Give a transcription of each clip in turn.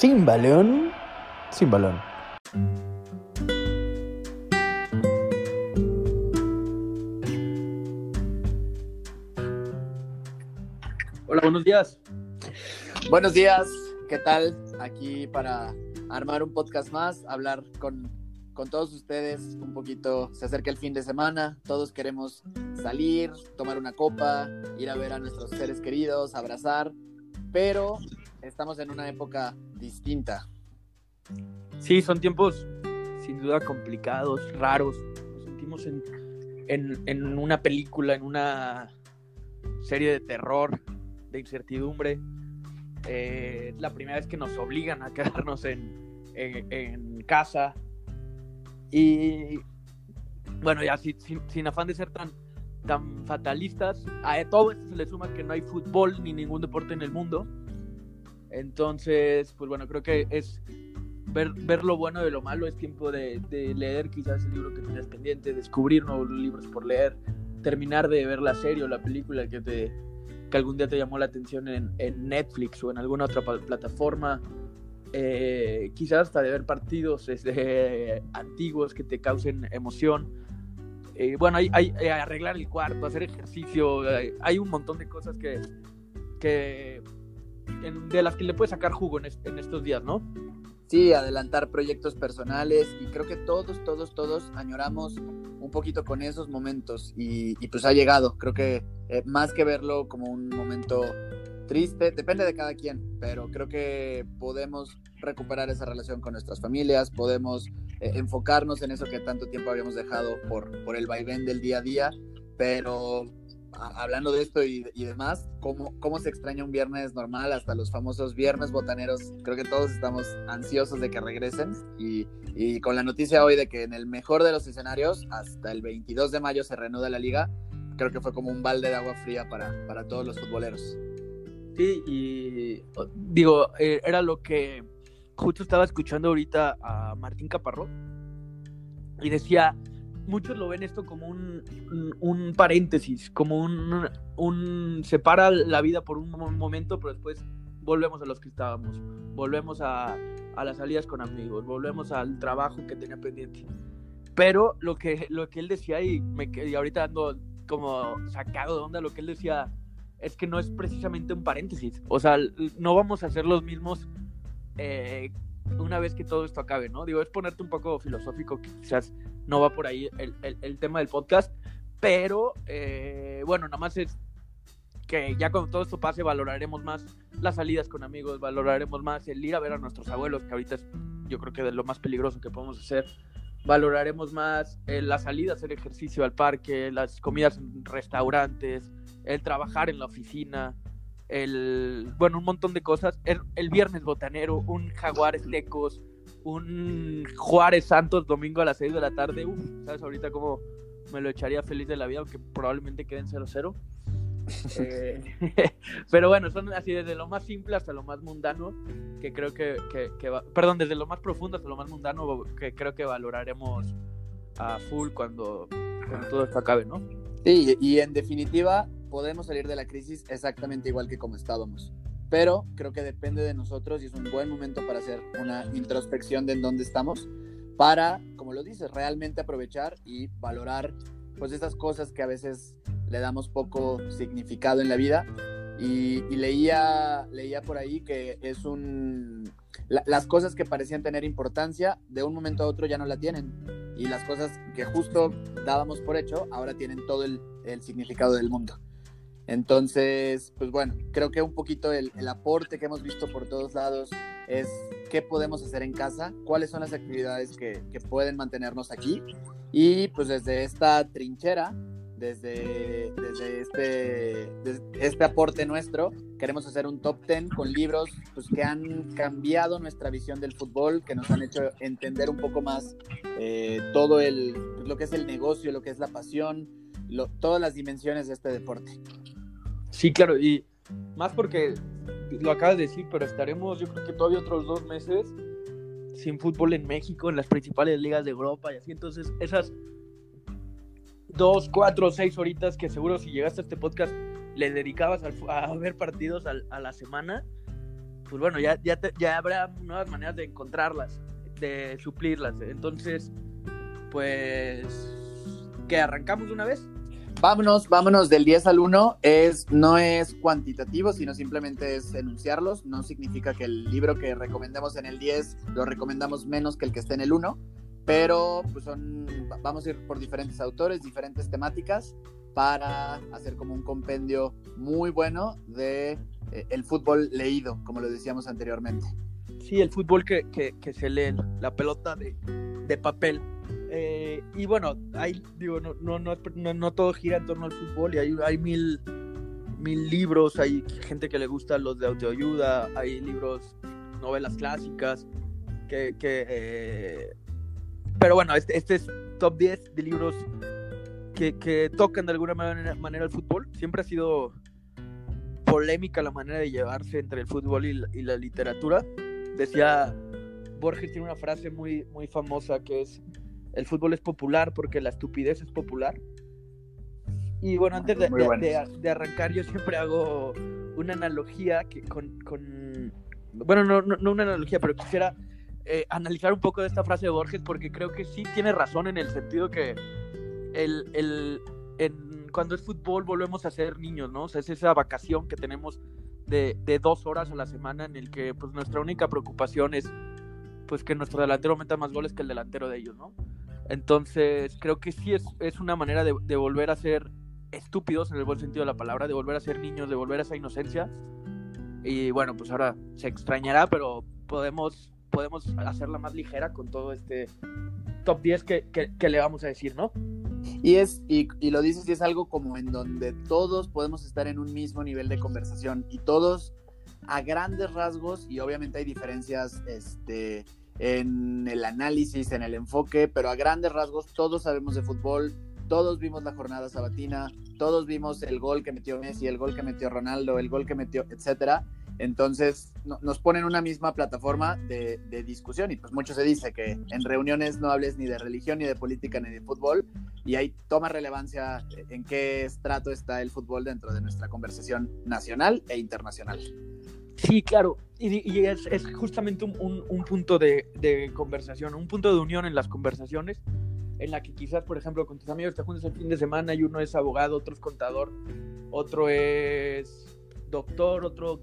Sin balón, sin balón. Hola, buenos días. Buenos días, ¿qué tal? Aquí para armar un podcast más, hablar con, con todos ustedes un poquito. Se acerca el fin de semana, todos queremos salir, tomar una copa, ir a ver a nuestros seres queridos, abrazar, pero estamos en una época distinta. Sí, son tiempos sin duda complicados, raros. Nos sentimos en, en, en una película, en una serie de terror, de incertidumbre. Eh, es la primera vez que nos obligan a quedarnos en, en, casa. Y bueno, ya sin, sin, sin, afán de ser tan, tan fatalistas, a todo esto se le suma que no hay fútbol ni ningún deporte en el mundo. Entonces, pues bueno, creo que es ver, ver lo bueno de lo malo, es tiempo de, leer quizás el libro que tienes pendiente, descubrir nuevos libros por leer, terminar de ver la serie o la película que te que algún día te llamó la atención en, Netflix o en alguna otra plataforma, eh, quizás hasta de ver partidos este, antiguos que te causen emoción. Eh, bueno, hay, hay, hay, arreglar el cuarto, hacer ejercicio, hay, hay un montón de cosas que, que en, de las que le puedes sacar jugo en, est en estos días, ¿no? Sí, adelantar proyectos personales y creo que todos, todos, todos añoramos un poquito con esos momentos y, y pues ha llegado. Creo que eh, más que verlo como un momento triste, depende de cada quien, pero creo que podemos recuperar esa relación con nuestras familias, podemos eh, enfocarnos en eso que tanto tiempo habíamos dejado por, por el vaivén del día a día, pero hablando de esto y, y, demás, ¿cómo, ¿cómo se extraña un viernes normal hasta los famosos viernes botaneros? Creo que todos estamos ansiosos de que regresen y, y, con la noticia hoy de que en el mejor de los escenarios, hasta el 22 de mayo se reanuda la liga, creo que fue como un balde de agua fría para, para todos los futboleros. Sí, y digo, eh, era lo que justo estaba escuchando ahorita a Martín Caparró y decía muchos lo ven esto como un, un, paréntesis, como un, un, separa la vida por un momento, pero después volvemos a los que estábamos, volvemos a, a las salidas con amigos, volvemos al trabajo que tenía pendiente. Pero lo que, lo que él decía, y, me, y ahorita ando como sacado de onda, lo que él decía es que no es precisamente un paréntesis. O sea, no vamos a ser los mismos eh, una vez que todo esto acabe, ¿no? Digo, es ponerte un poco filosófico, quizás no va por ahí el, el, el tema del podcast, pero eh, bueno, nada más es que ya cuando todo esto pase valoraremos más las salidas con amigos, valoraremos más el ir a ver a nuestros abuelos, que ahorita es yo creo que de lo más peligroso que podemos hacer, valoraremos más eh, la salida, hacer ejercicio al parque, las comidas en restaurantes, el trabajar en la oficina, el, bueno, un montón de cosas. El, el viernes botanero, un Jaguares Lecos, un Juárez Santos domingo a las 6 de la tarde. Uf, ¿sabes ahorita cómo me lo echaría feliz de la vida, aunque probablemente queden 0-0? eh, pero bueno, son así desde lo más simple hasta lo más mundano, que creo que, que, que va, perdón, desde lo más profundo hasta lo más mundano, que creo que valoraremos a full cuando, cuando todo esto acabe, ¿no? Sí, y en definitiva, podemos salir de la crisis exactamente igual que como estábamos. Pero creo que depende de nosotros y es un buen momento para hacer una introspección de en dónde estamos, para, como lo dices, realmente aprovechar y valorar pues esas cosas que a veces le damos poco significado en la vida. Y, y leía, leía por ahí que es un... La, las cosas que parecían tener importancia, de un momento a otro ya no la tienen. Y las cosas que justo dábamos por hecho, ahora tienen todo el, el significado del mundo. Entonces, pues bueno, creo que un poquito el, el, aporte que hemos visto por todos lados es qué podemos hacer en casa, cuáles son las actividades que, que pueden mantenernos aquí. Y pues desde esta trinchera, desde, desde este, desde este aporte nuestro, queremos hacer un top 10 con libros pues, que han cambiado nuestra visión del fútbol, que nos han hecho entender un poco más eh, todo el, lo que es el negocio, lo que es la pasión, lo, todas las dimensiones de este deporte. Sí, claro, y más porque lo acabas de decir, pero estaremos yo creo que todavía otros dos meses sin fútbol en México, en las principales ligas de Europa y así, entonces esas dos, cuatro, seis horitas que seguro si llegaste a este podcast le dedicabas a, a ver partidos a, la semana, pues bueno, ya, ya, te- ya habrá nuevas maneras de encontrarlas, de suplirlas. Entonces, pues, ¿qué arrancamos de una vez? Vámonos, vámonos del 10 al 1. Es, no es cuantitativo, sino simplemente es enunciarlos. No significa que el libro que recomendemos en el 10 lo recomendamos menos que el que esté en el 1. Pero pues son, vamos a ir por diferentes autores, diferentes temáticas para hacer como un compendio muy bueno de eh, el fútbol leído, como lo decíamos anteriormente. Sí, el fútbol que, que, que se lee, la pelota de, de papel. Eh, y bueno, digo, no, no, no, no, todo gira en torno al fútbol y hay, hay mil, mil libros, hay gente que le gusta los de autoayuda, hay libros, novelas clásicas, que, eh, pero bueno, este, este es top 10 de libros que, que tocan de alguna manera, manera el fútbol. Siempre ha sido polémica la manera de llevarse entre el fútbol y la, y la literatura. Decía, Borges tiene una frase muy, muy famosa que es, el fútbol es popular porque la estupidez es popular. Y bueno, antes de, Muy de- bueno. de- de arrancar, yo siempre hago una analogía que con, con- bueno, no, no, no una analogía, pero quisiera eh, analizar un poco de esta frase de Borges porque creo que sí tiene razón en el sentido que el, el, en, cuando es fútbol volvemos a ser niños, ¿no? O sea, es esa vacación que tenemos de, de dos horas a la semana en el que pues nuestra única preocupación es pues que nuestro delantero meta más goles que el delantero de ellos, ¿no? Entonces creo que sí es, es una manera de, volver a ser estúpidos en el buen sentido de la palabra, de volver a ser niños, de volver a esa inocencia. Y bueno, pues ahora se extrañará, pero podemos, podemos hacerla más ligera con todo este top 10 que, que, que le vamos a decir, ¿no? Y es, y, y lo dices, y es algo como en donde todos podemos estar en un mismo nivel de conversación y todos a grandes rasgos, y obviamente hay diferencias este, en el análisis, en el enfoque, pero a grandes rasgos todos sabemos de fútbol, todos vimos la jornada sabatina, todos vimos el gol que metió Messi, el gol que metió Ronaldo, el gol que metió, etcétera. Entonces no- nos ponen una misma plataforma de, de discusión y pues mucho se dice que en reuniones no hables ni de religión, ni de política, ni de fútbol, y ahí toma relevancia en qué estrato está el fútbol dentro de nuestra conversación nacional e internacional. Sí, claro. Y, y es, es justamente un, un- un punto de, de conversación, un punto de unión en las conversaciones, en la que quizás, por ejemplo, con tus amigos te juntas el fin de semana y uno es abogado, otro es contador, otro es doctor, otro...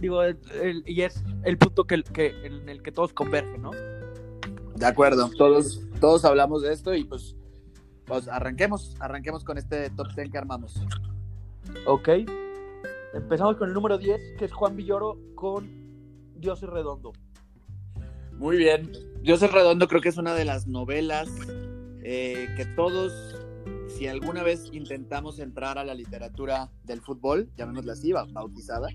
Digo, el- el- y es el punto que, que, en el que todos convergen, ¿no? De acuerdo, todos, todos hablamos de esto y pues, pues arranquemos, arranquemos con este top 10 que armamos. Ok. Empezamos con el número 10, que es Juan Villoro con Dios es redondo. Muy bien. Joseph Redondo creo que es una de las novelas eh, que todos, si alguna vez intentamos entrar a la literatura del fútbol, llamémosla así, ba- bautizada,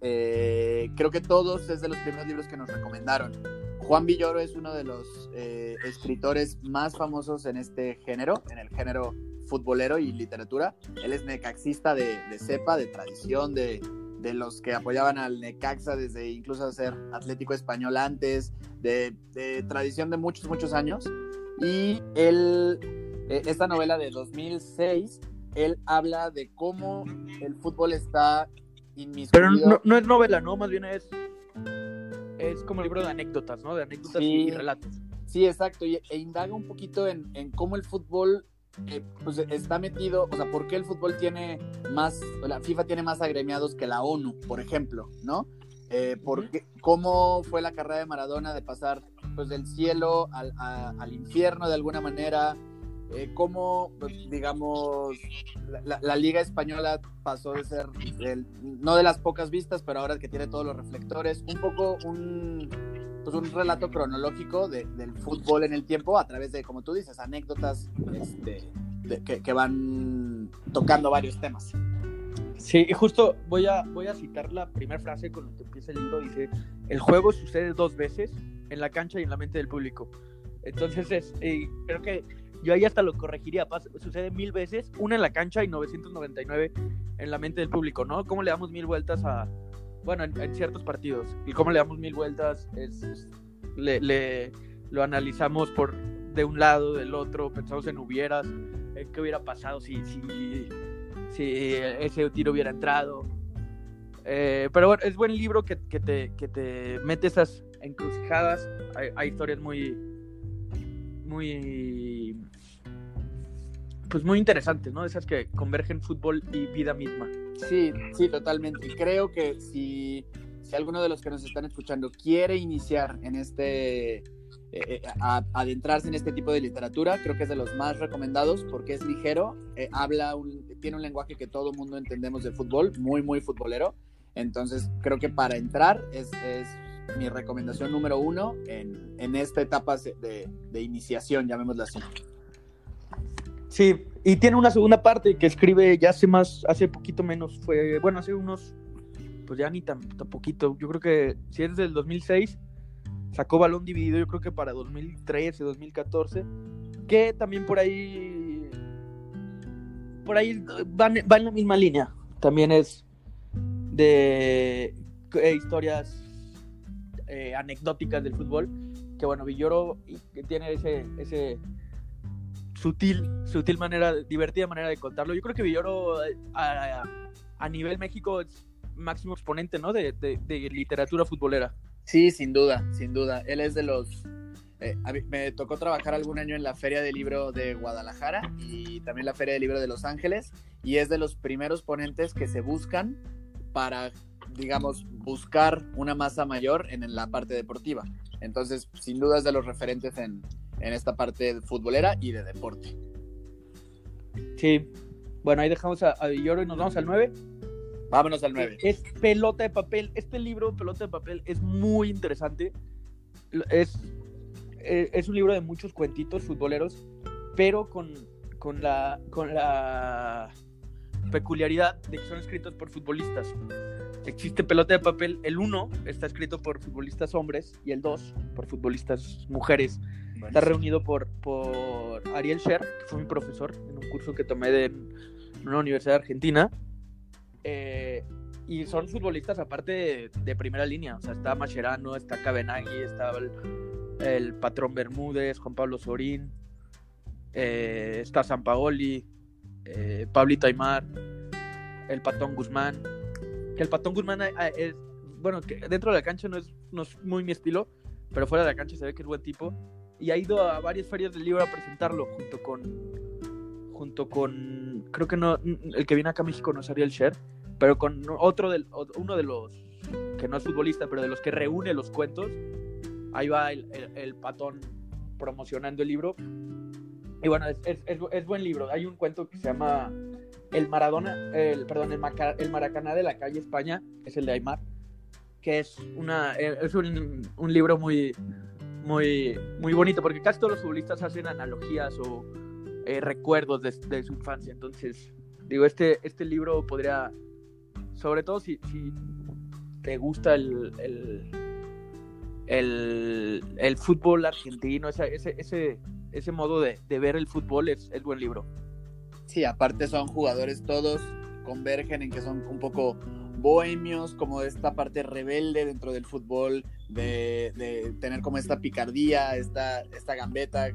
eh, creo que todos es de los primeros libros que nos recomendaron. Juan Villoro es uno de los eh, escritores más famosos en este género, en el género futbolero y literatura. Él es necaxista de, de cepa, de tradición, de, de los que apoyaban al Necaxa desde incluso ser Atlético Español antes, de, de tradición de muchos, muchos años. Y él, eh, esta novela de 2006, él habla de cómo el fútbol está inmiscuido. Pero no, no es novela, ¿no? Más bien es, es como libro de anécdotas, ¿no? De anécdotas Sí. y, y relatos. Sí, exacto, y, e indaga un poquito en, en cómo el fútbol eh, pues, está metido, o sea, por qué el fútbol tiene más, la FIFA tiene más agremiados que la ONU, por ejemplo, ¿no? Eh, por qué- cómo fue la carrera de Maradona de pasar pues del cielo al, a- al infierno de alguna manera, eh, cómo, pues, digamos, la, la- la Liga Española pasó de ser, el- no de las pocas vistas, pero ahora que tiene todos los reflectores, un poco un, pues un relato cronológico de- del fútbol en el tiempo a través de, como tú dices, anécdotas este, de- que, que van tocando varios temas. Sí, y justo voy a, voy a citar la primera frase con la que empieza el libro. Dice, el juego sucede dos veces, en la cancha y en la mente del público. Entonces, es, creo que yo ahí hasta lo corregiría. Pas- sucede mil veces, una en la cancha y 999 en la mente del público, ¿no? ¿Cómo le damos mil vueltas a, bueno, en, ciertos partidos? Y cómo le damos mil vueltas es, le, le- lo analizamos por de un lado, del otro, pensamos en hubieras, qué hubiera pasado si, si, si ese tiro hubiera entrado. Eh, pero bueno, es buen libro que, que te, que te mete esas encrucijadas. Hay, hay historias muy, muy, pues muy interesantes, ¿no? Esas que convergen fútbol y vida misma. Sí, sí, totalmente. Creo que si, si alguno de los que nos están escuchando quiere iniciar en este, eh, a, adentrarse en este tipo de literatura, creo que es de los más recomendados porque es ligero, eh, habla, un, tiene un lenguaje que todo mundo entendemos de fútbol, muy, muy futbolero. Entonces, creo que para entrar es, es mi recomendación número uno en, en esta etapa de, de iniciación, llamémosla así. Sí, y tiene una segunda parte que escribe ya hace más, hace poquito menos, fue, bueno, hace unos, pues ya ni tan, poquito, yo creo que si es del 2006, sacó Balón Dividido, yo creo que para 2013, 2014, que también por ahí, por ahí van, va en la misma línea, también es de eh, historias eh, anecdóticas del fútbol, que bueno, Villoro que tiene ese sutil, sutil manera, divertida manera de contarlo. Yo creo que Villoro eh, a, a, nivel México es máximo exponente, ¿no? De, de, literatura futbolera. Sí, sin duda, sin duda. Él es de los... Eh, mí, me tocó trabajar algún año en la Feria del Libro de Guadalajara y también la Feria del Libro de Los Ángeles y es de los primeros ponentes que se buscan para, digamos, buscar una masa mayor en la parte deportiva. Entonces, sin duda es de los referentes en, en esta parte futbolera y de deporte. Sí, bueno, ahí dejamos a, a Villoro y nos vamos al 9. Vámonos al 9. Es Pelota de Papel. Este libro, Pelota de Papel, es muy interesante. Es, es un libro de muchos cuentitos futboleros, pero con, con, la, con la peculiaridad de que son escritos por futbolistas. Existe Pelota de Papel, el 1 está escrito por futbolistas hombres y el 2 por futbolistas mujeres. Está reunido por, por Ariel Sher, que fue mi profesor en un curso que tomé de, en una universidad argentina. Eh, y son futbolistas aparte de, de, primera línea. O sea, está Mascherano, está Cabenagui, está el, el, patrón Bermúdez, Juan Pablo Sorín, eh, está San Paoli, eh, Pablito Aymar, el Patón Guzmán. Que el Patón Guzmán es, bueno, que dentro de la cancha no es, no es muy mi estilo, pero fuera de la cancha se ve que es buen tipo. Y ha ido a varias ferias del libro a presentarlo junto con. Junto con. Creo que no. El que viene acá a México no es Ariel Sher, pero con otro del, uno de los. Que no es futbolista, pero de los que reúne los cuentos. Ahí va el, el, el patón promocionando el libro. Y bueno, es, es, es, buen libro. Hay un cuento que se llama El Maradona, el, perdón, el, Maracaná de la calle España, es el de Aymar, que es, una, es un, un libro muy, muy, muy bonito, porque casi todos los futbolistas hacen analogías o eh, recuerdos de, su infancia. Entonces, digo, este, este libro podría, sobre todo si, si te gusta el, el, el, el fútbol argentino, ese, ese, ese, ese modo de, de, ver el fútbol, es, es buen libro. Sí, aparte son jugadores todos, convergen en que son un poco bohemios, como esta parte rebelde dentro del fútbol, de, de, tener como esta picardía, esta, esta gambeta.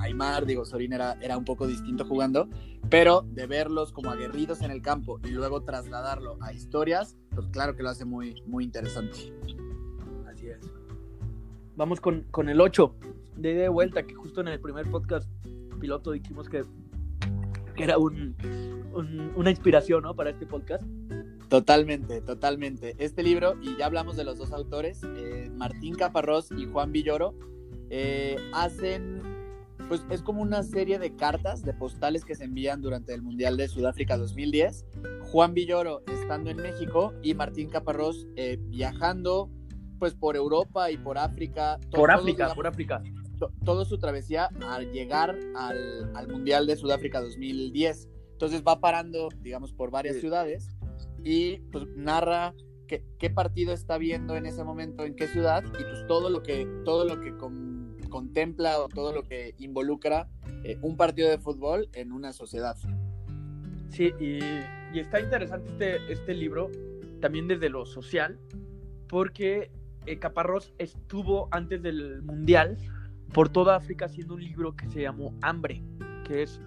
Aymar, digo, Sorín era, era un poco distinto jugando, pero de verlos como aguerridos en el campo y luego trasladarlo a historias, pues claro que lo hace muy, muy interesante. Así es. Vamos con, con el 8 de, de vuelta, que justo en el primer podcast piloto dijimos que, que era un, un, una inspiración ¿no? para este podcast. Totalmente, totalmente. Este libro, y ya hablamos de los dos autores, eh, Martín Caparrós y Juan Villoro, eh, hacen, pues es como una serie de cartas, de postales que se envían durante el Mundial de Sudáfrica 2010. Juan Villoro estando en México y Martín Caparrós eh, viajando pues por Europa y por África. Por África, por África. To, toda su travesía al llegar al, al, Mundial de Sudáfrica 2010. Entonces va parando, digamos, por varias sí. ciudades y pues narra qué, qué, partido está viendo en ese momento, en qué ciudad, y pues todo lo que, todo lo que con, contempla o todo lo que involucra eh, un partido de fútbol en una sociedad. Sí, y, y, está interesante este, este libro también desde lo social, porque eh, Caparrós estuvo antes del Mundial por toda África haciendo un libro que se llamó Hambre, que es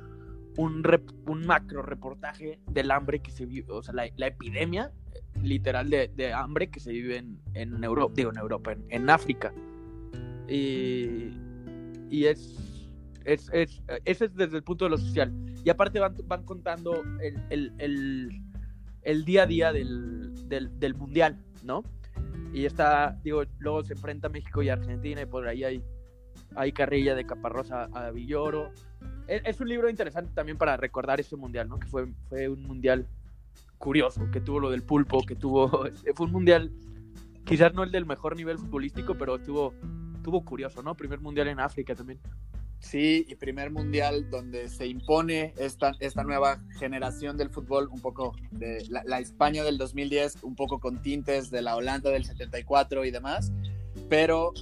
un, rep- un macro reportaje del hambre que se vive, o sea, la, la epidemia eh, literal de, de hambre que se vive en, en Europa, digo en Europa, en, en África. Y, y es, es, es, ese es desde el punto de lo social. Y aparte van, van contando el, el, el, el día a día del, del, del mundial, ¿no? Y está, digo, luego se enfrenta México y Argentina y por ahí hay, hay carrilla de Caparrosa a Villoro. Es, es, un libro interesante también para recordar ese mundial, ¿no? Que fue, fue un mundial curioso, que tuvo lo del pulpo, que tuvo, fue un mundial, quizás no el del mejor nivel futbolístico, pero estuvo, estuvo curioso, ¿no? Primer mundial en África también. Sí, y primer mundial donde se impone esta, esta nueva generación del fútbol, un poco de la, la, España del 2010, un poco con tintes de la Holanda del 74 y demás, pero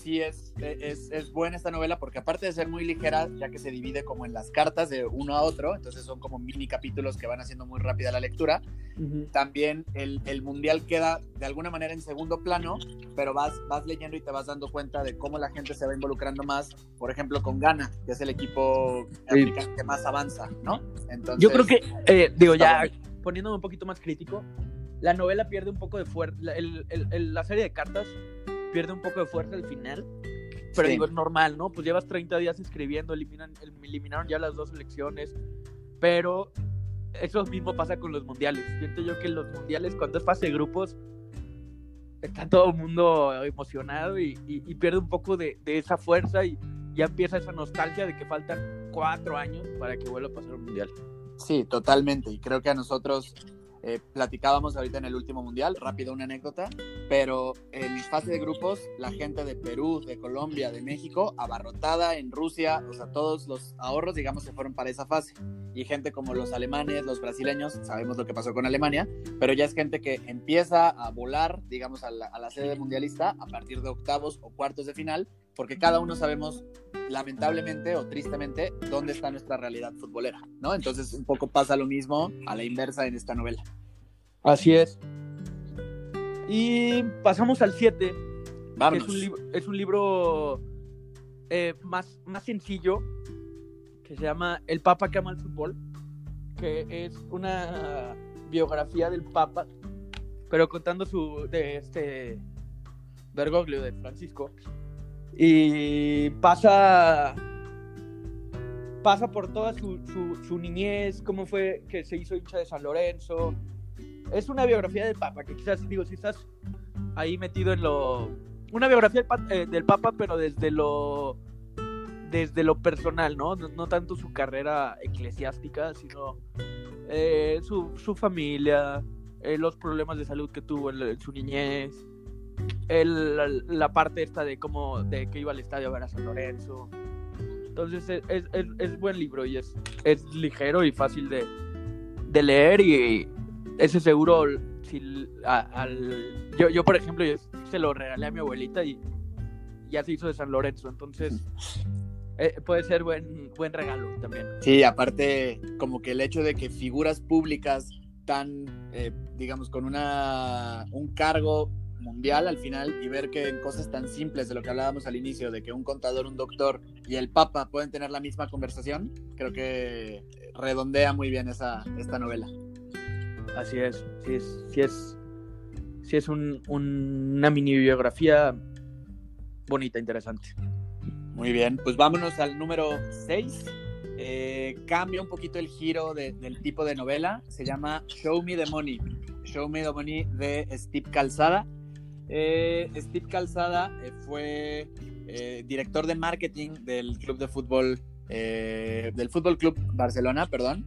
sí es, es, es, buena esta novela porque aparte de ser muy ligera, ya que se divide como en las cartas de uno a otro, entonces son como mini capítulos que van haciendo muy rápida la lectura, uh -huh. también el, el, mundial queda de alguna manera en segundo plano, pero vas, vas leyendo y te vas dando cuenta de cómo la gente se va involucrando más, por ejemplo con Ghana, que es el equipo sí. africano que más avanza, ¿no? Entonces, Yo creo que, eh, digo, ya bueno. poniéndome un poquito más crítico, la novela pierde un poco de fuerza, el, el, la serie de cartas pierde un poco de fuerza al final. Pero sí. digo, es normal, ¿no? Pues llevas 30 días escribiendo, eliminan, eliminaron ya las dos elecciones. Pero eso mismo pasa con los mundiales. Siento yo que los mundiales, cuando es fase de grupos, está todo el mundo emocionado y, y, y pierde un poco de, de, esa fuerza y ya empieza esa nostalgia de que faltan cuatro años para que vuelva a pasar un mundial. Sí, totalmente. Y creo que a nosotros eh, platicábamos ahorita en el último mundial, rápido una anécdota, pero en fase de grupos, la gente de Perú, de Colombia, de México, abarrotada en Rusia, o sea, todos los ahorros, digamos, se fueron para esa fase. Y gente como los alemanes, los brasileños, sabemos lo que pasó con Alemania, pero ya es gente que empieza a volar, digamos, a la, a la sede mundialista a partir de octavos o cuartos de final, porque cada uno sabemos lamentablemente o tristemente dónde está nuestra realidad futbolera, ¿no? Entonces un poco pasa lo mismo a la inversa en esta novela. Así es. Y pasamos al 7. Es un, libro, es un libro eh, más, más sencillo que se llama El Papa que ama el fútbol, que es una biografía del Papa, pero contando su de este Bergoglio de Francisco, y pasa pasa por toda su, su, su, niñez, cómo fue que se hizo hincha de San Lorenzo. Es una biografía del Papa, que quizás, digo, si estás ahí metido en lo... Una biografía del, eh, del Papa, pero desde lo desde lo personal, ¿no? No, tanto su carrera eclesiástica, sino eh, su, su, familia, eh, los problemas de salud que tuvo en, su niñez, el, la, parte esta de cómo de que iba al estadio a ver a San Lorenzo. Entonces es, es, buen libro y es, es ligero y fácil de, de leer y ese seguro si, a, al, yo, yo por ejemplo yo se lo regalé a mi abuelita y ya se hizo de San Lorenzo, entonces eh, puede ser buen, buen regalo también. Sí, aparte como que el hecho de que figuras públicas tan, eh, digamos, con una, un cargo mundial al final y ver que en cosas tan simples de lo que hablábamos al inicio, de que un contador, un doctor y el papa pueden tener la misma conversación, creo que redondea muy bien esa, esta novela. Así es, sí es, sí es, sí es un, un, una mini biografía bonita, interesante. Muy bien, pues vámonos al número 6. Eh, cambia un poquito el giro de, del tipo de novela. Se llama Show Me the Money. Show Me the Money de Steve Calzada. Eh, Steve Calzada eh, fue eh, director de marketing del club de fútbol, del Fútbol Club Barcelona, perdón.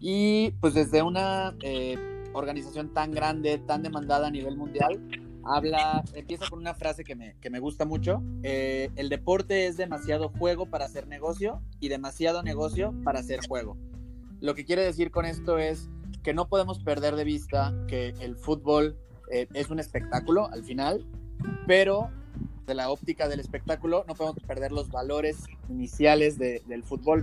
Y pues desde una eh, organización tan grande, tan demandada a nivel mundial, habla, empieza con una frase que me, que me gusta mucho. Eh, el deporte es demasiado juego para hacer negocio y demasiado negocio para hacer juego. Lo que quiere decir con esto es que no podemos perder de vista que el fútbol eh, es un espectáculo al final, pero de la óptica del espectáculo no podemos perder los valores iniciales de, del fútbol.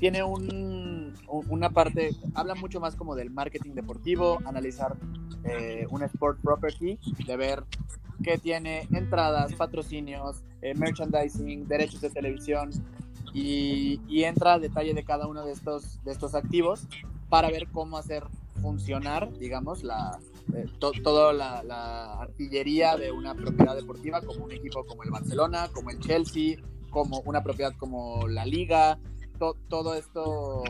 Tiene un, una parte, habla mucho más como del marketing deportivo, analizar eh, un sport property, de ver qué tiene entradas, patrocinios, eh, merchandising, derechos de televisión. y, y entra a detalle de cada uno de estos, de estos activos para ver cómo hacer funcionar, digamos, la, eh, to- toda la, la artillería de una propiedad deportiva, como un equipo como el Barcelona, como el Chelsea, como una propiedad como la Liga, to- todo esto,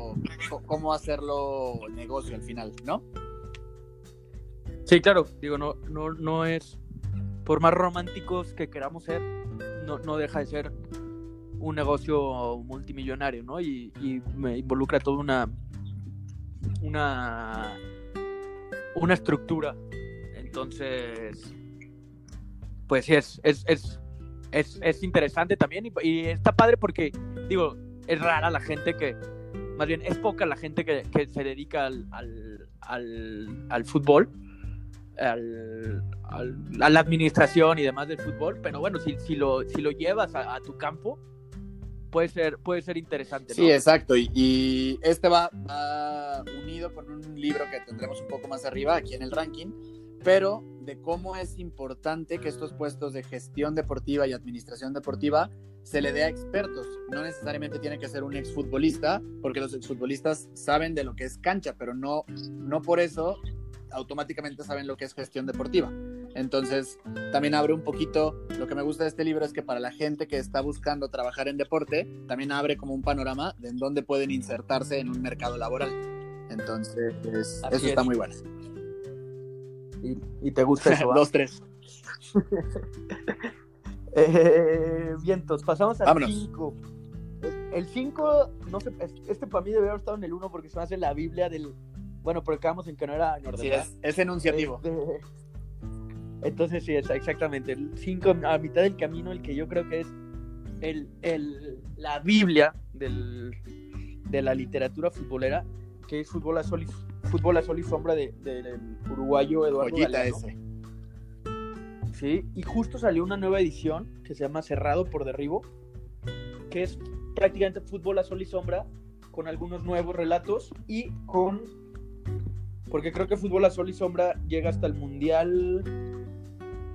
cómo hacerlo negocio al final, ¿no? Sí, claro, digo, no, no, no es, por más románticos que queramos ser, no, no deja de ser un negocio multimillonario, ¿no? Y, y me involucra toda una, una, una estructura. Entonces, pues sí, es, es, es, es, es interesante también y está padre porque, digo, es rara la gente que, más bien, es poca la gente que, que se dedica al, al, al, al fútbol al- al- a la administración y demás del fútbol, pero bueno, si, si, lo, si lo llevas a, a tu campo, puede ser, puede ser interesante. ¿no? Sí, exacto. Y, y este va, va unido con un libro que tendremos un poco más arriba aquí en el ranking, pero de cómo es importante que estos puestos de gestión deportiva y administración deportiva se le dé a expertos. No necesariamente tiene que ser un exfutbolista, porque los exfutbolistas saben de lo que es cancha, pero no, no por eso automáticamente saben lo que es gestión deportiva. Entonces, también abre un poquito, lo que me gusta de este libro es que para la gente que está buscando trabajar en deporte, también abre como un panorama de en dónde pueden insertarse en un mercado laboral. Entonces, es- eso está es. muy bueno. Y, y te gusta eso. Dos, tres. Eh, vientos, pasamos al Vámonos. 5. El 5, no sé, es- este para mí debe haber estado en el 1 porque se me hace la Biblia del. Bueno, pero quedamos en que no era en. Sí, es, es enunciativo. Este, Entonces sí, es exactamente. El 5 a mitad del camino, el que yo creo que es el, el- la Biblia del, de la literatura futbolera, que es Fútbol a Sol y, fútbol a sol y Sombra de- del uruguayo Eduardo Galeano. ese. Sí, y justo salió una nueva edición que se llama Cerrado por Derribo, que es prácticamente fútbol a sol y sombra, con algunos nuevos relatos y con. Porque creo que fútbol a sol y sombra llega hasta el Mundial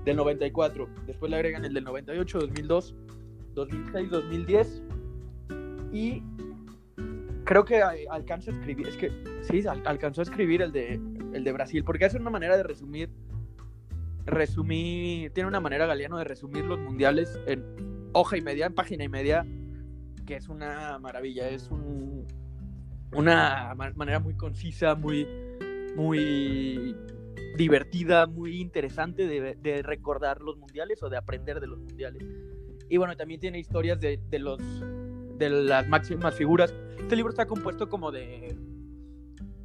del 94. Después le agregan el del 98, 2002, 2006, 2010. Y creo que a- alcanza a escribir. Es que sí, al- alcanzó a escribir el de, el de Brasil, porque hace una manera de resumir resumir, tiene una manera Galeano de resumir los mundiales en hoja y media, en página y media, que es una maravilla, es un, una ma- manera muy concisa, muy, muy divertida, muy interesante de, de recordar los mundiales o de aprender de los mundiales. Y bueno, también tiene historias de, de los de las máximas figuras. Este libro está compuesto como de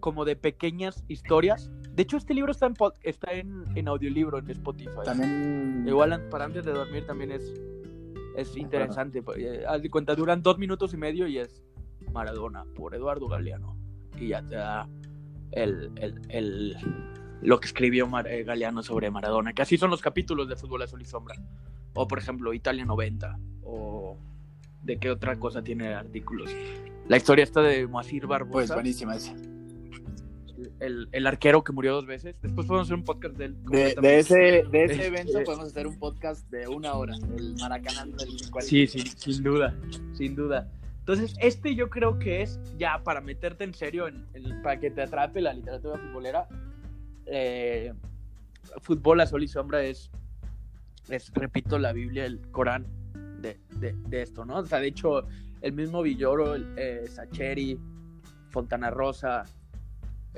como de pequeñas historias. De hecho, este libro está en, está en, en audiolibro en Spotify. También. Igual para antes de dormir también es, es interesante. porque, eh, Haz de cuenta, duran dos minutos y medio y es Maradona por Eduardo Galeano. Y ya te da el, el, el- lo que escribió Mar- eh, Galeano sobre Maradona. Que así son los capítulos de Fútbol Azul y Sombra. O por ejemplo, Italia 90. O de qué otra cosa tiene artículos. La historia está de Moacir Pues Barbosa, buenísima esa. El, el arquero que murió dos veces. Después podemos hacer un podcast de él. De, de ese, de ese Este- evento podemos hacer un podcast de una hora, el Maracaná del 50. Sí, sin, sin duda, sin duda. Entonces, este yo creo que es ya para meterte en serio, en, en- para que te atrape la literatura futbolera. eh, fútbol a sol y sombra es, es, repito, la Biblia, el Corán de, de- de esto, ¿no? O sea, de hecho, el mismo Villoro, el, eh, Sacheri, Fontana Rosa,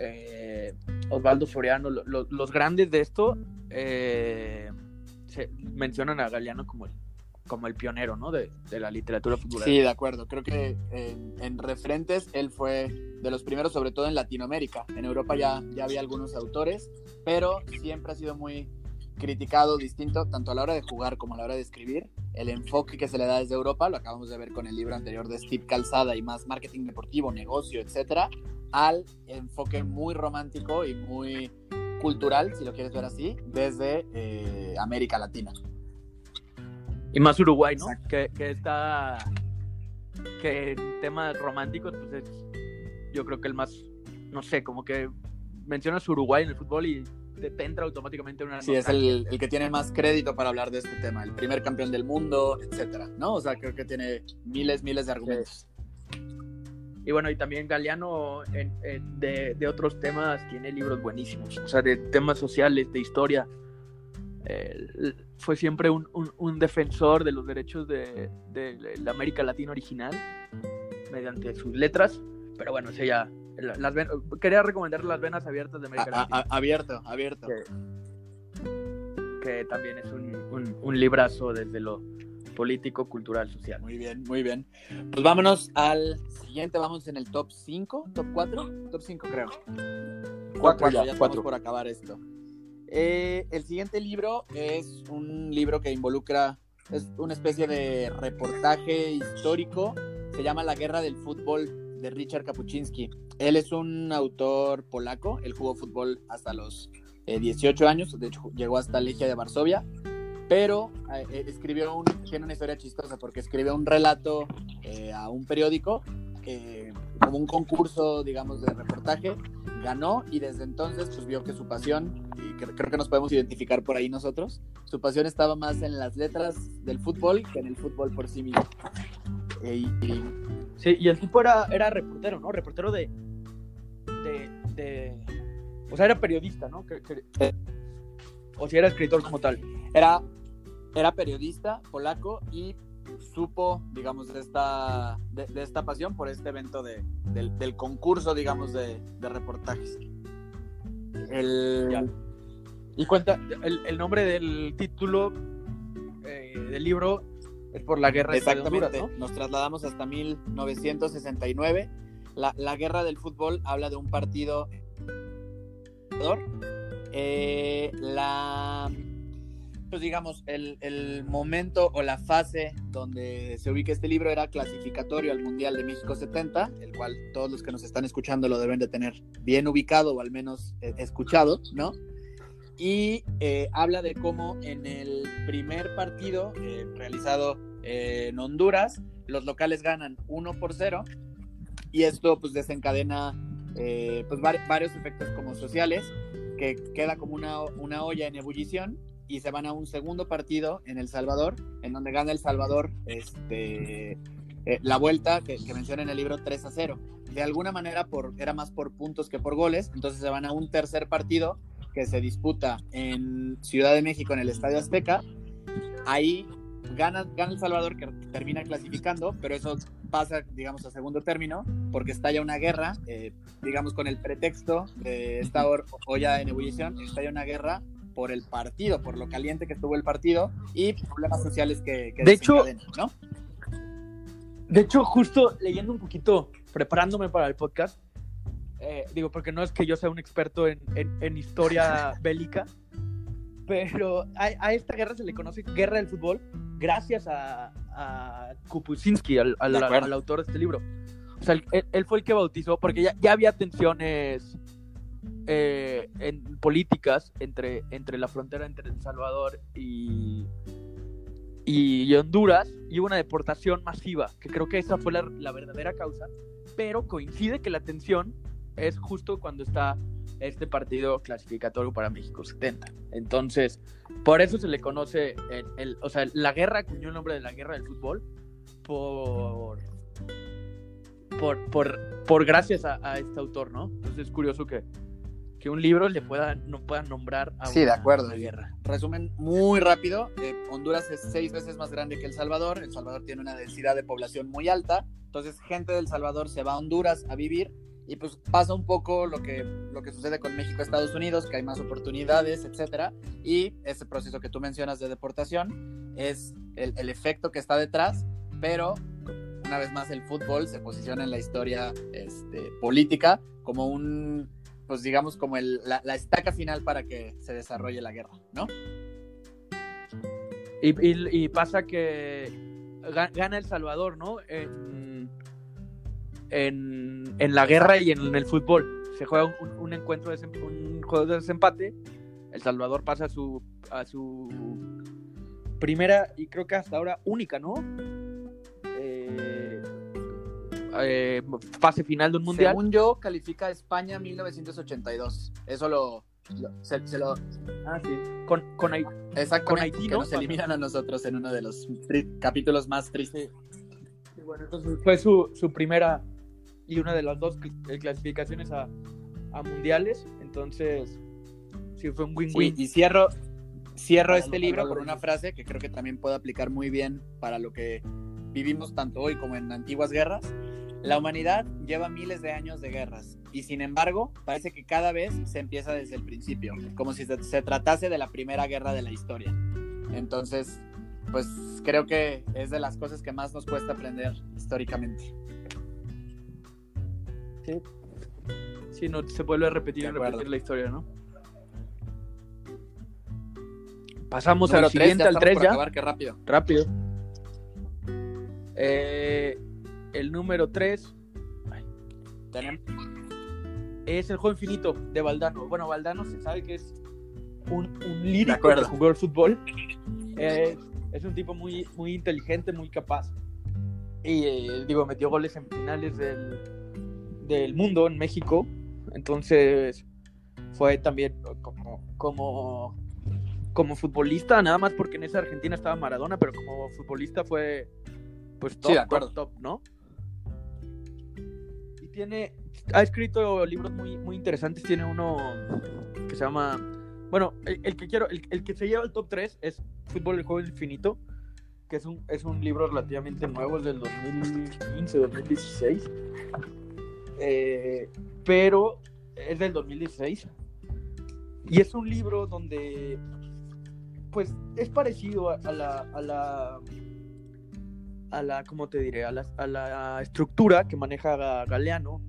eh, Osvaldo Soriano, lo- lo- los grandes de esto eh, se mencionan a Galeano como el, como el pionero, ¿no? De, de la literatura futbolera. Sí, de acuerdo. Creo que en, en referentes él fue de los primeros, sobre todo en Latinoamérica. En Europa ya, ya había algunos autores, pero siempre ha sido muy criticado, distinto, tanto a la hora de jugar como a la hora de escribir. El enfoque que se le da desde Europa, lo acabamos de ver con el libro anterior de Steve Calzada y más marketing deportivo, negocio, etcétera, al enfoque muy romántico y muy cultural, si lo quieres ver así, desde eh, América Latina. Y más Uruguay, ¿no? Que, que está. Que en temas románticos, pues es. Yo creo que el más. No sé, como que mencionas Uruguay en el fútbol y te, entra automáticamente una Sí, es el, el que tiene más crédito para hablar de este tema, el primer campeón del mundo, etcétera, ¿no? O sea, creo que tiene miles, miles de argumentos. Y bueno, y también Galeano en- en- de, de otros temas tiene libros buenísimos, o sea, de temas sociales, de historia. Eh, fue siempre un, un- un defensor de los derechos de, de la América Latina original mediante sus letras. Pero bueno, ese ya. La- Las ven- quería recomendar Las Venas Abiertas de América a- Latina, a- abierto, abierto. que, que también es un, un- un librazo desde lo político, cultural, social. Muy bien, muy bien. Pues vámonos al siguiente, vamos en el top 5, top 4, top 5 creo. Cuatro ya, ya, cuatro. por acabar esto. Eh, el siguiente libro es un libro que involucra, es una especie de reportaje histórico, se llama La Guerra del Fútbol de Richard Kapuczynski. Él es un autor polaco, él jugó fútbol hasta los eh, 18 años, de hecho llegó hasta Legia de Varsovia, pero eh, eh, escribió un, tiene una historia chistosa porque escribió un relato eh, a un periódico, eh, como un concurso, digamos, de reportaje, ganó y desde entonces pues vio que su pasión, y cre- creo que nos podemos identificar por ahí nosotros, su pasión estaba más en las letras del fútbol que en el fútbol por sí mismo. Y- y Sí, y el tipo era, era reportero, ¿no? Reportero de, de, de- O sea, era periodista, ¿no? Que- que- o si era escritor como tal. era, era periodista polaco y supo, digamos, de esta, de, de esta pasión por este evento de, del, del concurso, digamos, de, de reportajes. El, Ya. Y cuenta, el, el nombre del título eh, del libro es por la guerra de Exactamente, Honduras, ¿no? nos trasladamos hasta 1969. La, la guerra del fútbol habla de un partido. Eh, la. Pues digamos, el, el momento o la fase donde se ubica este libro era clasificatorio al Mundial de México 70, el cual todos los que nos están escuchando lo deben de tener bien ubicado o al menos eh, escuchado, ¿no? y eh, habla de cómo en el primer partido eh, realizado en Honduras, los locales ganan 1 por 0 y esto pues desencadena pues vari- varios efectos como sociales, que queda como una, una olla en ebullición y se van a un segundo partido en El Salvador, en donde gana El Salvador este, eh, la vuelta que, que menciona en el libro 3 a 0. De alguna manera por, era más por puntos que por goles, entonces se van a un tercer partido que se disputa en Ciudad de México en el Estadio Azteca. Ahí gana, gana El Salvador, que termina clasificando, pero eso pasa, digamos, a segundo término, porque estalla una guerra, eh, digamos, con el pretexto de esta olla en ebullición, estalla una guerra por el partido, por lo caliente que estuvo el partido y problemas sociales que, que De hecho- ¿no? De hecho, justo leyendo un poquito, preparándome para el podcast, eh, digo, porque no es que yo sea un experto en, en- en historia bélica, pero a, a esta guerra se le conoce guerra del fútbol gracias a, a Kupusinski, al, al- al autor de este libro. O sea, él- él fue el que bautizó, porque ya, ya había tensiones eh, en políticas entre, entre la frontera entre El Salvador y, y Honduras, y una deportación masiva, que creo que esa fue la, la verdadera causa, pero coincide que la tensión es justo cuando está este partido clasificatorio para México 70. Entonces, por eso se le conoce, el, o sea, la guerra acuñó el nombre de la guerra del fútbol por, por, por, por gracias a, a este autor, ¿no? Entonces es curioso que, que un libro le pueda, no pueda nombrar a Sí, de una- acuerdo. una guerra. Resumen muy rápido, eh, Honduras es seis veces más grande que El Salvador, El Salvador tiene una densidad de población muy alta, entonces gente del Salvador se va a Honduras a vivir y pues pasa un poco lo que, lo que sucede con México Estados Unidos, que hay más oportunidades, etcétera, y ese proceso que tú mencionas de deportación es el, el efecto que está detrás, pero una vez más el fútbol se posiciona en la historia este, política como un, pues digamos, como la, estaca final para que se desarrolle la guerra, ¿no? Y, pasa que ga- gana El Salvador, ¿no? En, en, la guerra y en el fútbol. Se juega un, encuentro, de un juego de desempate. El Salvador pasa a su, a su primera y creo que hasta ahora única, ¿no? Eh, eh, fase final de un mundial. Según yo, califica a España 1982. Eso lo, lo- se, se lo... Ah, sí. Con, con Con Haití, que ¿no? nos eliminan a nosotros en uno de los capítulos más tristes. Sí, bueno, entonces fue su, su primera y una de las dos cl- eh, clasificaciones a, a mundiales. Entonces, sí, fue un Sí, win-win. y cierro, cierro este libro con una frase que creo que también puede aplicar muy bien para lo que vivimos tanto hoy como en antiguas guerras. La humanidad lleva miles de años de guerras y sin embargo parece que cada vez se empieza desde el principio, como si se, se tratase de la primera guerra de la historia. Entonces, pues creo que es de las cosas que más nos cuesta aprender históricamente. Sí. Sí, no se vuelve a repetir y repetir la historia, ¿no? Pasamos Número al siguiente, al estamos 3 por ya. acabar, qué rápido. Rápido. Eh, el número 3 Tenemos es el juego infinito de Valdano. Bueno, Valdano se sabe que es un, un lírico que jugó el fútbol. Eh, es un tipo muy, muy inteligente, muy capaz. Y eh, digo, metió goles en finales del, del mundo en México. Entonces fue también como, como, como futbolista, nada más porque en esa Argentina estaba Maradona, pero como futbolista fue pues top, Sí, de top, top, ¿no? Tiene, ha escrito libros muy, muy interesantes. Tiene uno que se llama, bueno, el, que quiero, el, que se lleva al top 3 es Fútbol, el juego infinito, que es un, es un libro relativamente nuevo, es del 2015, 2016. Eh, pero es del 2016. Y es un libro donde, pues, es parecido a la, a la, a la, ¿cómo te diré? A la, a la estructura que maneja Ga- Galeano,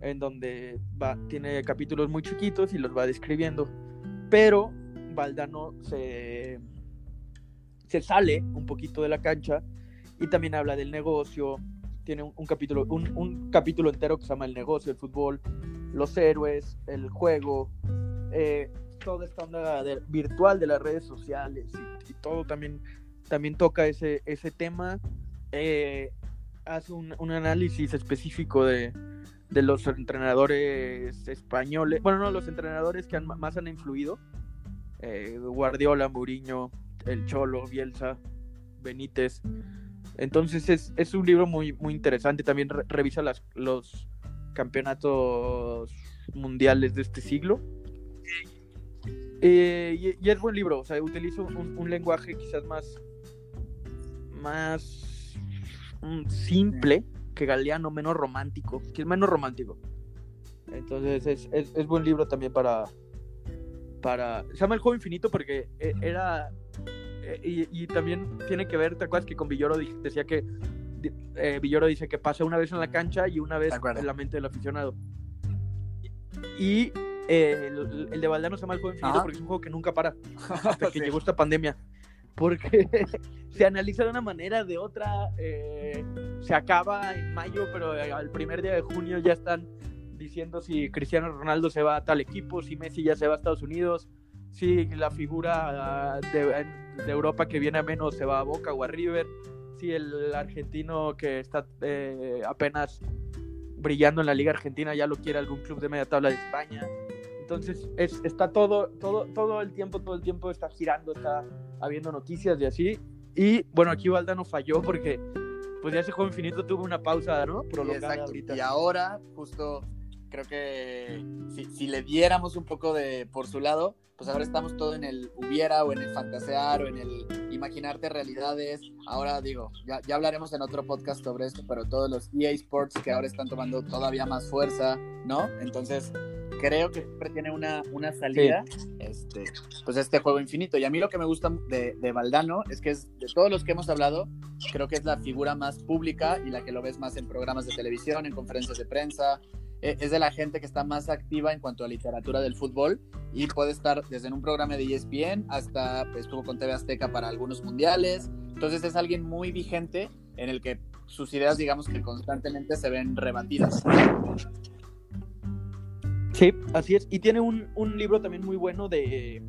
en donde va, tiene capítulos muy chiquitos y los va describiendo. Pero Valdano se, se sale un poquito de la cancha y también habla del negocio. Tiene un, un capítulo, un, un capítulo entero que se llama El negocio, el fútbol, los héroes, el juego, eh, toda esta onda de- virtual de las redes sociales y, y todo también, también toca ese, ese tema. Eh, hace un, un análisis específico de, de los entrenadores españoles, bueno, no, los entrenadores que más han influido, eh, Guardiola, Mourinho, El Cholo, Bielsa, Benítez. Entonces es, es un libro muy, muy interesante, también re- revisa las, los campeonatos mundiales de este siglo. Eh, y, es buen libro, o sea, utilizo un, un lenguaje quizás más, más mm, simple que Galeano, menos romántico, que es menos romántico. Entonces es, es, es buen libro también para, para... Se llama El Juego Infinito porque eh, era... eh, y, y también tiene que ver, ¿te acuerdas que con Villoro decía que... eh, Villoro dice que pasa una vez en la cancha y una vez en la mente del aficionado. Y eh, el, el de Valdano se llama El Juego Infinito Ajá. porque es un juego que nunca para hasta que Sí. llegó esta pandemia. Porque se analiza de una manera, de otra. eh, se acaba en mayo, pero eh, al primer día de junio ya están diciendo si Cristiano Ronaldo se va a tal equipo, si Messi ya se va a Estados Unidos, si la figura ah, de, Europa que viene a menos se va a Boca o a River, si el argentino que está eh, apenas brillando en la Liga Argentina ya lo quiere algún club de media tabla de España. Entonces es, está todo, todo, todo el tiempo, todo el tiempo está girando, está habiendo noticias y así. Y bueno, aquí Valdano falló porque pues ya ese juego infinito tuvo una pausa, ¿no? Sí, Prolongada exacto. ahorita. Y ahora, justo, creo que si, si le diéramos un poco de por su lado, pues ahora estamos todo en el hubiera o en el fantasear o en el imaginarte realidades. Ahora digo, ya, ya hablaremos en otro podcast sobre esto, pero todos los EA Sports que ahora están tomando todavía más fuerza, ¿no? Entonces, creo que siempre tiene una, una salida, este, pues este juego infinito. Y a mí lo que me gusta de, de Valdano es que es, de todos los que hemos hablado, creo que es la figura más pública y la que lo ves más en programas de televisión, en conferencias de prensa. Eh, Es de la gente que está más activa en cuanto a literatura del fútbol y puede estar desde un programa de E ESPN hasta pues, estuvo con TV Azteca para algunos mundiales. Entonces es alguien muy vigente en el que sus ideas, digamos que constantemente se ven rebatidas. Sí, así es. Y tiene un, un libro también muy bueno de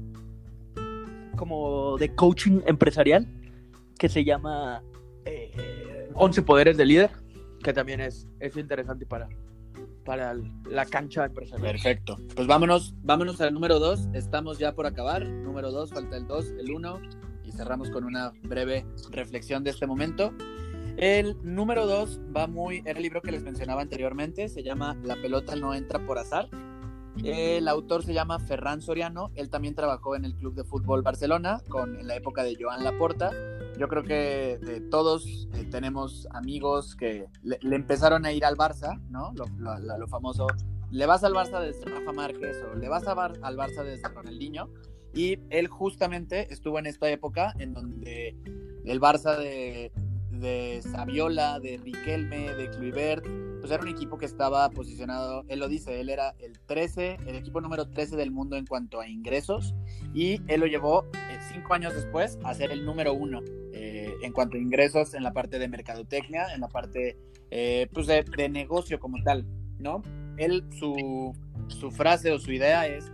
como de coaching empresarial que se llama eh, 11 poderes del líder, que también es, es interesante para, para la cancha empresarial. Perfecto. Pues vámonos, vámonos al número 2. Estamos ya por acabar. Número 2, falta el 2, el 1. Y cerramos con una breve reflexión de este momento. El número 2 va muy. Era el libro que les mencionaba anteriormente. Se llama La pelota no entra por azar. El autor se llama Ferran Soriano. Él también trabajó en el Club de Fútbol Barcelona con, en la época de Joan Laporta. Yo creo que eh, todos tenemos amigos que le, empezaron a ir al Barça, ¿no? Lo, lo- famoso le vas al Barça desde Rafa Márquez o le vas al Barça desde Ronaldinho. Y él justamente estuvo en esta época en donde el Barça de, de Saviola, de Riquelme, de Kluivert, pues era un equipo que estaba posicionado, él lo dice, él era el 13, el equipo número 13 del mundo en cuanto a ingresos y él lo llevó eh, cinco años después a ser el número uno eh, en cuanto a ingresos en la parte de mercadotecnia, en la parte eh, pues de, de negocio como tal, ¿no? él, su, su frase o su idea es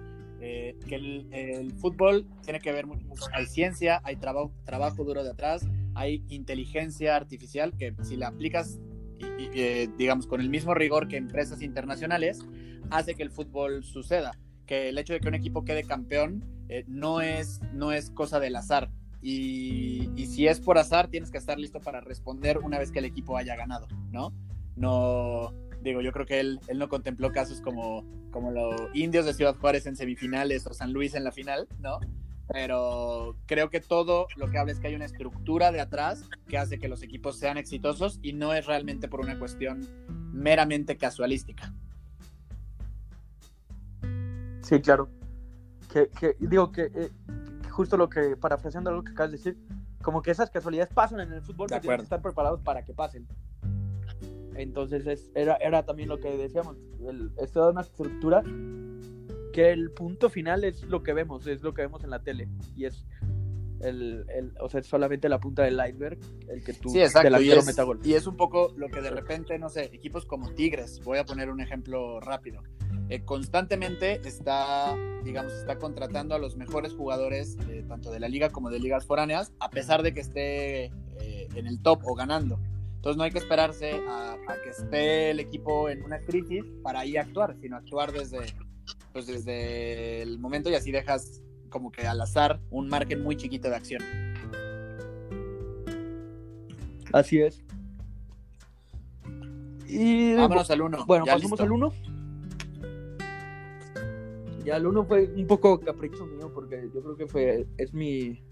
que el, el fútbol tiene que ver mucho, hay ciencia, hay trabajo, trabajo duro de atrás, hay inteligencia artificial que si la aplicas, eh, digamos, con el mismo rigor que empresas internacionales, hace que el fútbol suceda, que el hecho de que un equipo quede campeón eh, no, es, no es cosa del azar. Y, y si es por azar, tienes que estar listo para responder una vez que el equipo haya ganado, ¿no? No, digo, yo creo que él, él no contempló casos como, como los indios de Ciudad Juárez en semifinales o San Luis en la final, ¿no? Pero creo que todo lo que habla es que hay una estructura de atrás que hace que los equipos sean exitosos y no es realmente por una cuestión meramente casualística. Sí, claro. Que, que- digo que eh, justo lo que, parafraseando algo que acabas de decir, como que esas casualidades pasan en el fútbol, pero acuerdo. que estar preparados para que pasen. Entonces es, era, era también lo que decíamos, el, es toda una estructura que el punto final es lo que vemos, es lo que vemos en la tele y es el, el o sea, es solamente la punta del iceberg el que tú Sí, exacto. Y es, meta gol. y es un poco lo que de repente, no sé, equipos como Tigres, voy a poner un ejemplo rápido, eh, constantemente está, digamos, está contratando a los mejores jugadores, eh, tanto de la liga como de ligas foráneas, a pesar de que esté eh, en el top o ganando. Entonces no hay que esperarse a, a que esté el equipo en una crisis para ahí actuar, sino actuar desde, pues desde el momento y así dejas como que al azar un margen muy chiquito de acción. Así es. Y Vámonos al uno. Bueno, ya pasamos listo. al 1. Ya el 1 fue un poco capricho mío porque yo creo que fue es mi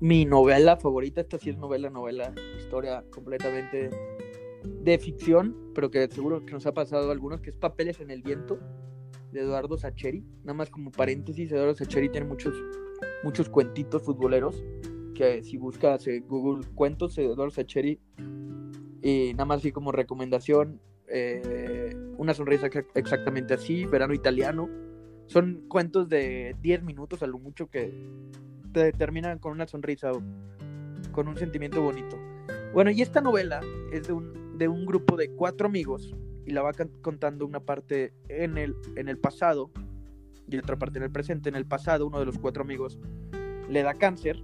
mi novela favorita, esta sí es novela, novela, historia completamente de ficción, pero que seguro que nos ha pasado a algunos, que es Papeles en el viento de Eduardo Sacheri. Nada más como paréntesis, Eduardo Sacheri tiene muchos muchos cuentitos futboleros que si buscas en Google cuentos de Eduardo Sacheri y nada más así como recomendación, eh, una sonrisa exa- exactamente así, verano italiano. Son cuentos de 10 minutos a lo mucho que te terminan con una sonrisa o con un sentimiento bonito. Bueno, y esta novela es de un, de un grupo de cuatro amigos y la va contando una parte en el, en el pasado y otra parte en el presente. En el pasado, uno de los cuatro amigos le da cáncer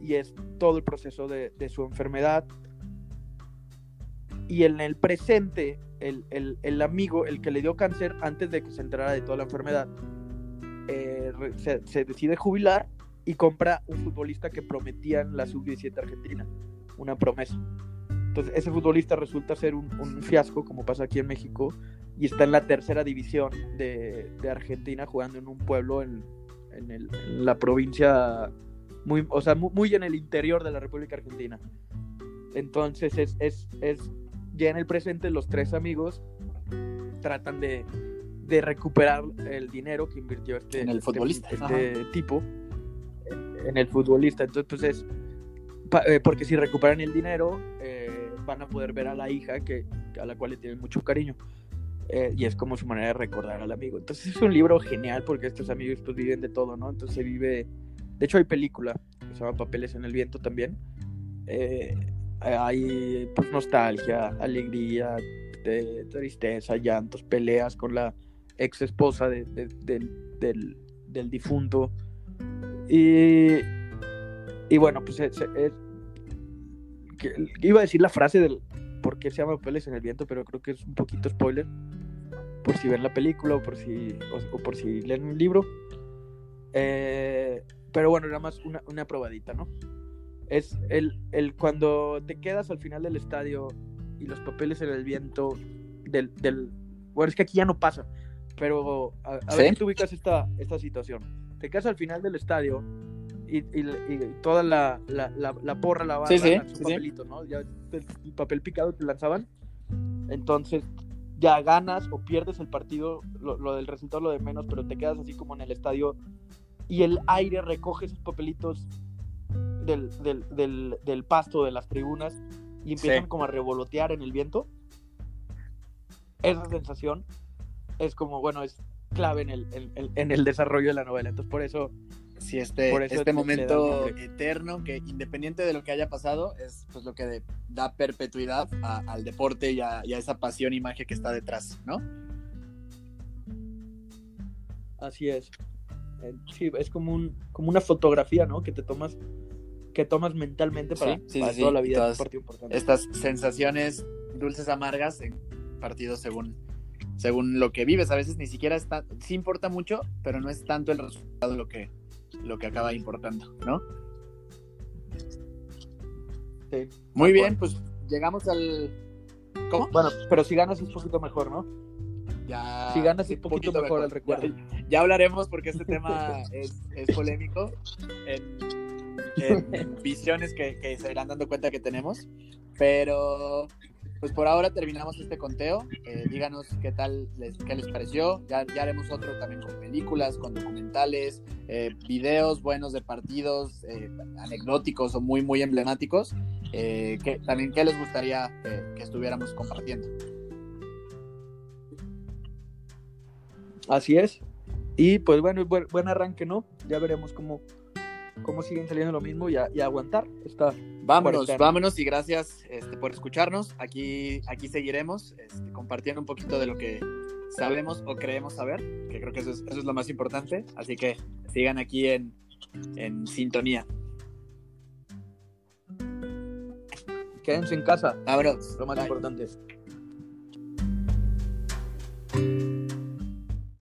y es todo el proceso de, su enfermedad. Y en el presente, el, el- amigo, el que le dio cáncer antes de que se enterara de toda la enfermedad, eh, se decide jubilar y compra un futbolista que prometían la sub-17 argentina, una promesa. Entonces, ese futbolista resulta ser un, un fiasco, como pasa aquí en México, y está en la tercera división de, de Argentina, jugando en un pueblo en, en el- en la provincia, muy, o sea, mu- muy, en el interior de la República Argentina. Entonces, es, es, es ya en el presente, los tres amigos tratan de, de recuperar el dinero que invirtió este, En el este- futbolista. este tipo en el futbolista. Entonces, pa- eh, porque si recuperan el dinero, eh, van a poder ver a la hija que, a la cual le tienen mucho cariño. Eh, y es como su manera de recordar al amigo. Entonces es un libro genial porque estos amigos pues viven de todo, ¿no? Entonces se vive... De hecho hay película que se llama Papeles en el Viento también. Eh, hay pues nostalgia, alegría, de- tristeza, llantos, peleas con la ex esposa de- de- del, del, del difunto. Y, y bueno, pues es, es- que- iba a decir la frase del, por qué se llama Papeles en el Viento, pero creo que es un poquito spoiler. Por si ven la película o por si, o, o por si leen un libro. Eh, pero bueno, nada más una, una probadita, ¿no? Es el, el cuando te quedas al final del estadio y los papeles en el viento del, del... Bueno, es que aquí ya no pasa, pero a, a ver ¿Sí? si tú ubicas esta, esta situación. Te quedas al final del estadio y, y- y toda la, la, la, la porra, la barra, Sí, sí, sí, papelito, ¿no? Ya el, el papel picado te lanzaban. Entonces ya ganas o pierdes el partido, lo, lo del resultado lo de menos, pero te quedas así como en el estadio y el aire recoge esos papelitos del, del, del, del pasto de las tribunas y empiezan como a revolotear en el viento. Esa sensación es como, bueno, es clave en el, en, en- en el desarrollo de la novela. Entonces, por eso, Sí, este, este momento eterno que independiente de lo que haya pasado es pues lo que de- da perpetuidad a- al deporte y a, y a esa pasión y magia que está detrás, ¿no? así es. Sí, es como, un, como una fotografía, ¿no? Que te tomas que tomas mentalmente para, Sí, sí, para sí, toda la vida. todas partido importante. Estas sensaciones dulces amargas en partidos según según lo que vives, a veces ni siquiera está sí importa mucho, pero no es tanto el resultado lo que lo que acaba importando, ¿no? Sí. Muy bien, pues llegamos al ¿Cómo? Bueno, pero si ganas es un poquito mejor, ¿no? Ya, Si ganas es un poquito mejor el recuerdo. Ya, ya hablaremos porque este tema es, es polémico en, en visiones que, que se irán dando cuenta que tenemos. Pero pues por ahora terminamos este conteo. Eh, díganos qué tal les, qué les pareció. Ya, ya haremos otro también con películas, con documentales, eh, videos buenos de partidos, eh, anecdóticos o muy, muy emblemáticos. Eh, que, también qué les gustaría que- que estuviéramos compartiendo. Así es. Y pues bueno, buen, buen arranque, ¿no? Ya veremos cómo, cómo siguen saliendo lo mismo y, a- y aguantar. Está, Vámonos, vámonos y gracias este, por escucharnos. Aquí, aquí seguiremos este, compartiendo un poquito de lo que sabemos o creemos saber, que creo que eso es, eso es lo más importante. Así que sigan aquí en, en sintonía. quédense en casa, lo más Bye. importante.